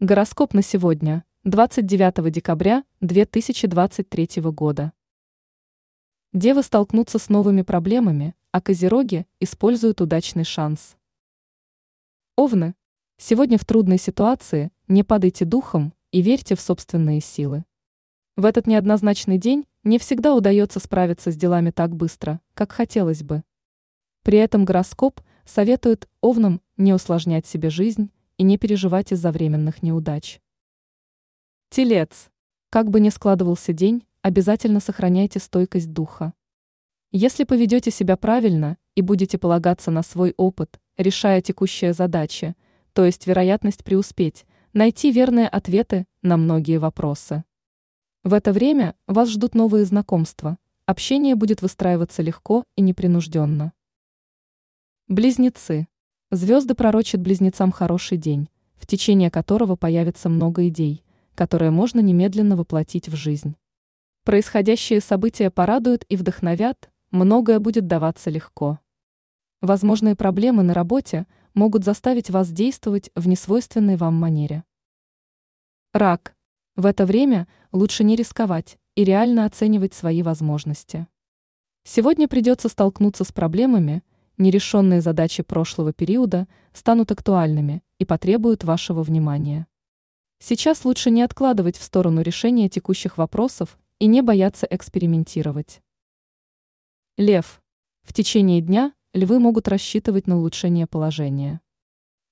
Гороскоп на сегодня, 29 декабря 2023 года. Девы столкнутся с новыми проблемами, а козероги используют удачный шанс. Овны, сегодня в трудной ситуации не падайте духом и верьте в собственные силы. В этот неоднозначный день не всегда удается справиться с делами так быстро, как хотелось бы. При этом гороскоп советует овнам не усложнять себе жизнь и не переживать из-за временных неудач. Телец. Как бы ни складывался день, обязательно сохраняйте стойкость духа. Если поведете себя правильно и будете полагаться на свой опыт, решая текущие задачи, то есть вероятность преуспеть, найти верные ответы на многие вопросы. В это время вас ждут новые знакомства, общение будет выстраиваться легко и непринужденно. Близнецы. Звезды пророчат близнецам хороший день, в течение которого появится много идей, которые можно немедленно воплотить в жизнь. Происходящие события порадуют и вдохновят, многое будет даваться легко. Возможные проблемы на работе могут заставить вас действовать в несвойственной вам манере. Рак. В это время лучше не рисковать и реально оценивать свои возможности. Сегодня придется столкнуться с проблемами, нерешенные задачи прошлого периода станут актуальными и потребуют вашего внимания. Сейчас лучше не откладывать в сторону решения текущих вопросов и не бояться экспериментировать. Лев. В течение дня львы могут рассчитывать на улучшение положения.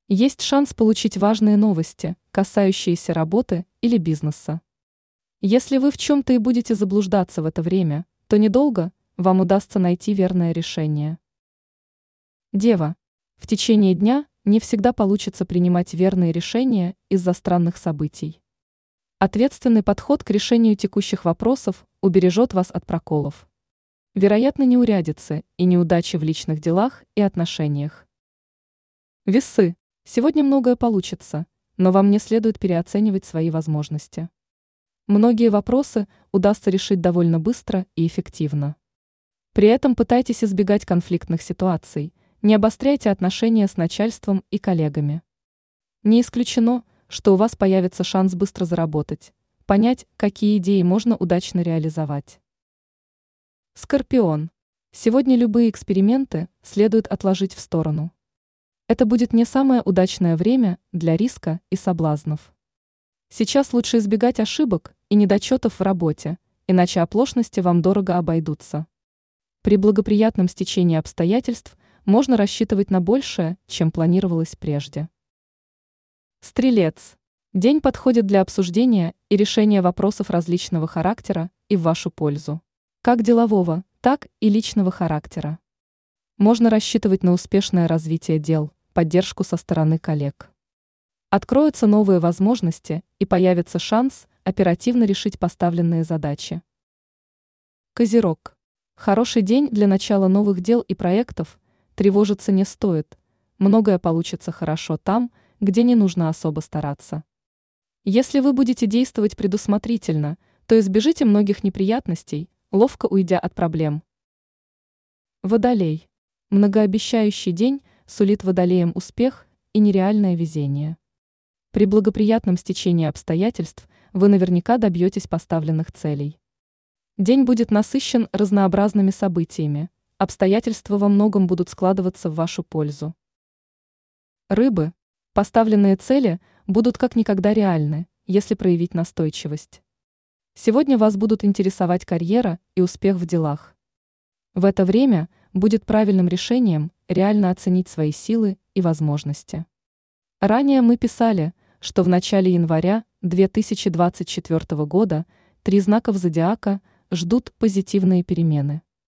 Есть шанс получить важные новости, касающиеся работы или бизнеса. Если вы в чем-то и будете заблуждаться в это время, то недолго вам удастся найти верное решение. Дева. В течение дня не всегда получится принимать верные решения из-за странных событий. Ответственный подход к решению текущих вопросов убережет вас от проколов. Вероятно, неурядицы и неудачи в личных делах и отношениях. Весы. Сегодня многое получится, но вам не следует переоценивать свои возможности. Многие вопросы удастся решить довольно быстро и эффективно. При этом пытайтесь избегать конфликтных ситуаций – не обостряйте отношения с начальством и коллегами. Не исключено, что у вас появится шанс быстро заработать, понять, какие идеи можно удачно реализовать. Скорпион. Сегодня любые эксперименты следует отложить в сторону. Это будет не самое удачное время для риска и соблазнов. Сейчас лучше избегать ошибок и недочетов в работе, иначе оплошности вам дорого обойдутся. При благоприятном стечении обстоятельств – можно рассчитывать на большее, чем планировалось прежде. Стрелец. День подходит для обсуждения и решения вопросов различного характера и в вашу пользу. Как делового, так и личного характера. Можно рассчитывать на успешное развитие дел, поддержку со стороны коллег. Откроются новые возможности и появится шанс оперативно решить поставленные задачи. Козерог. Хороший день для начала новых дел и проектов – Тревожиться не стоит. Многое получится хорошо там, где не нужно особо стараться. Если вы будете действовать предусмотрительно, то избежите многих неприятностей, ловко уйдя от проблем. Водолей. Многообещающий день сулит водолеям успех и нереальное везение. При благоприятном стечении обстоятельств вы наверняка добьетесь поставленных целей. День будет насыщен разнообразными событиями, обстоятельства во многом будут складываться в вашу пользу. Рыбы. Поставленные цели будут как никогда реальны, если проявить настойчивость. Сегодня вас будут интересовать карьера и успех в делах. В это время будет правильным решением реально оценить свои силы и возможности. Ранее мы писали, что в начале января 2024 года три знаков зодиака ждут позитивные перемены.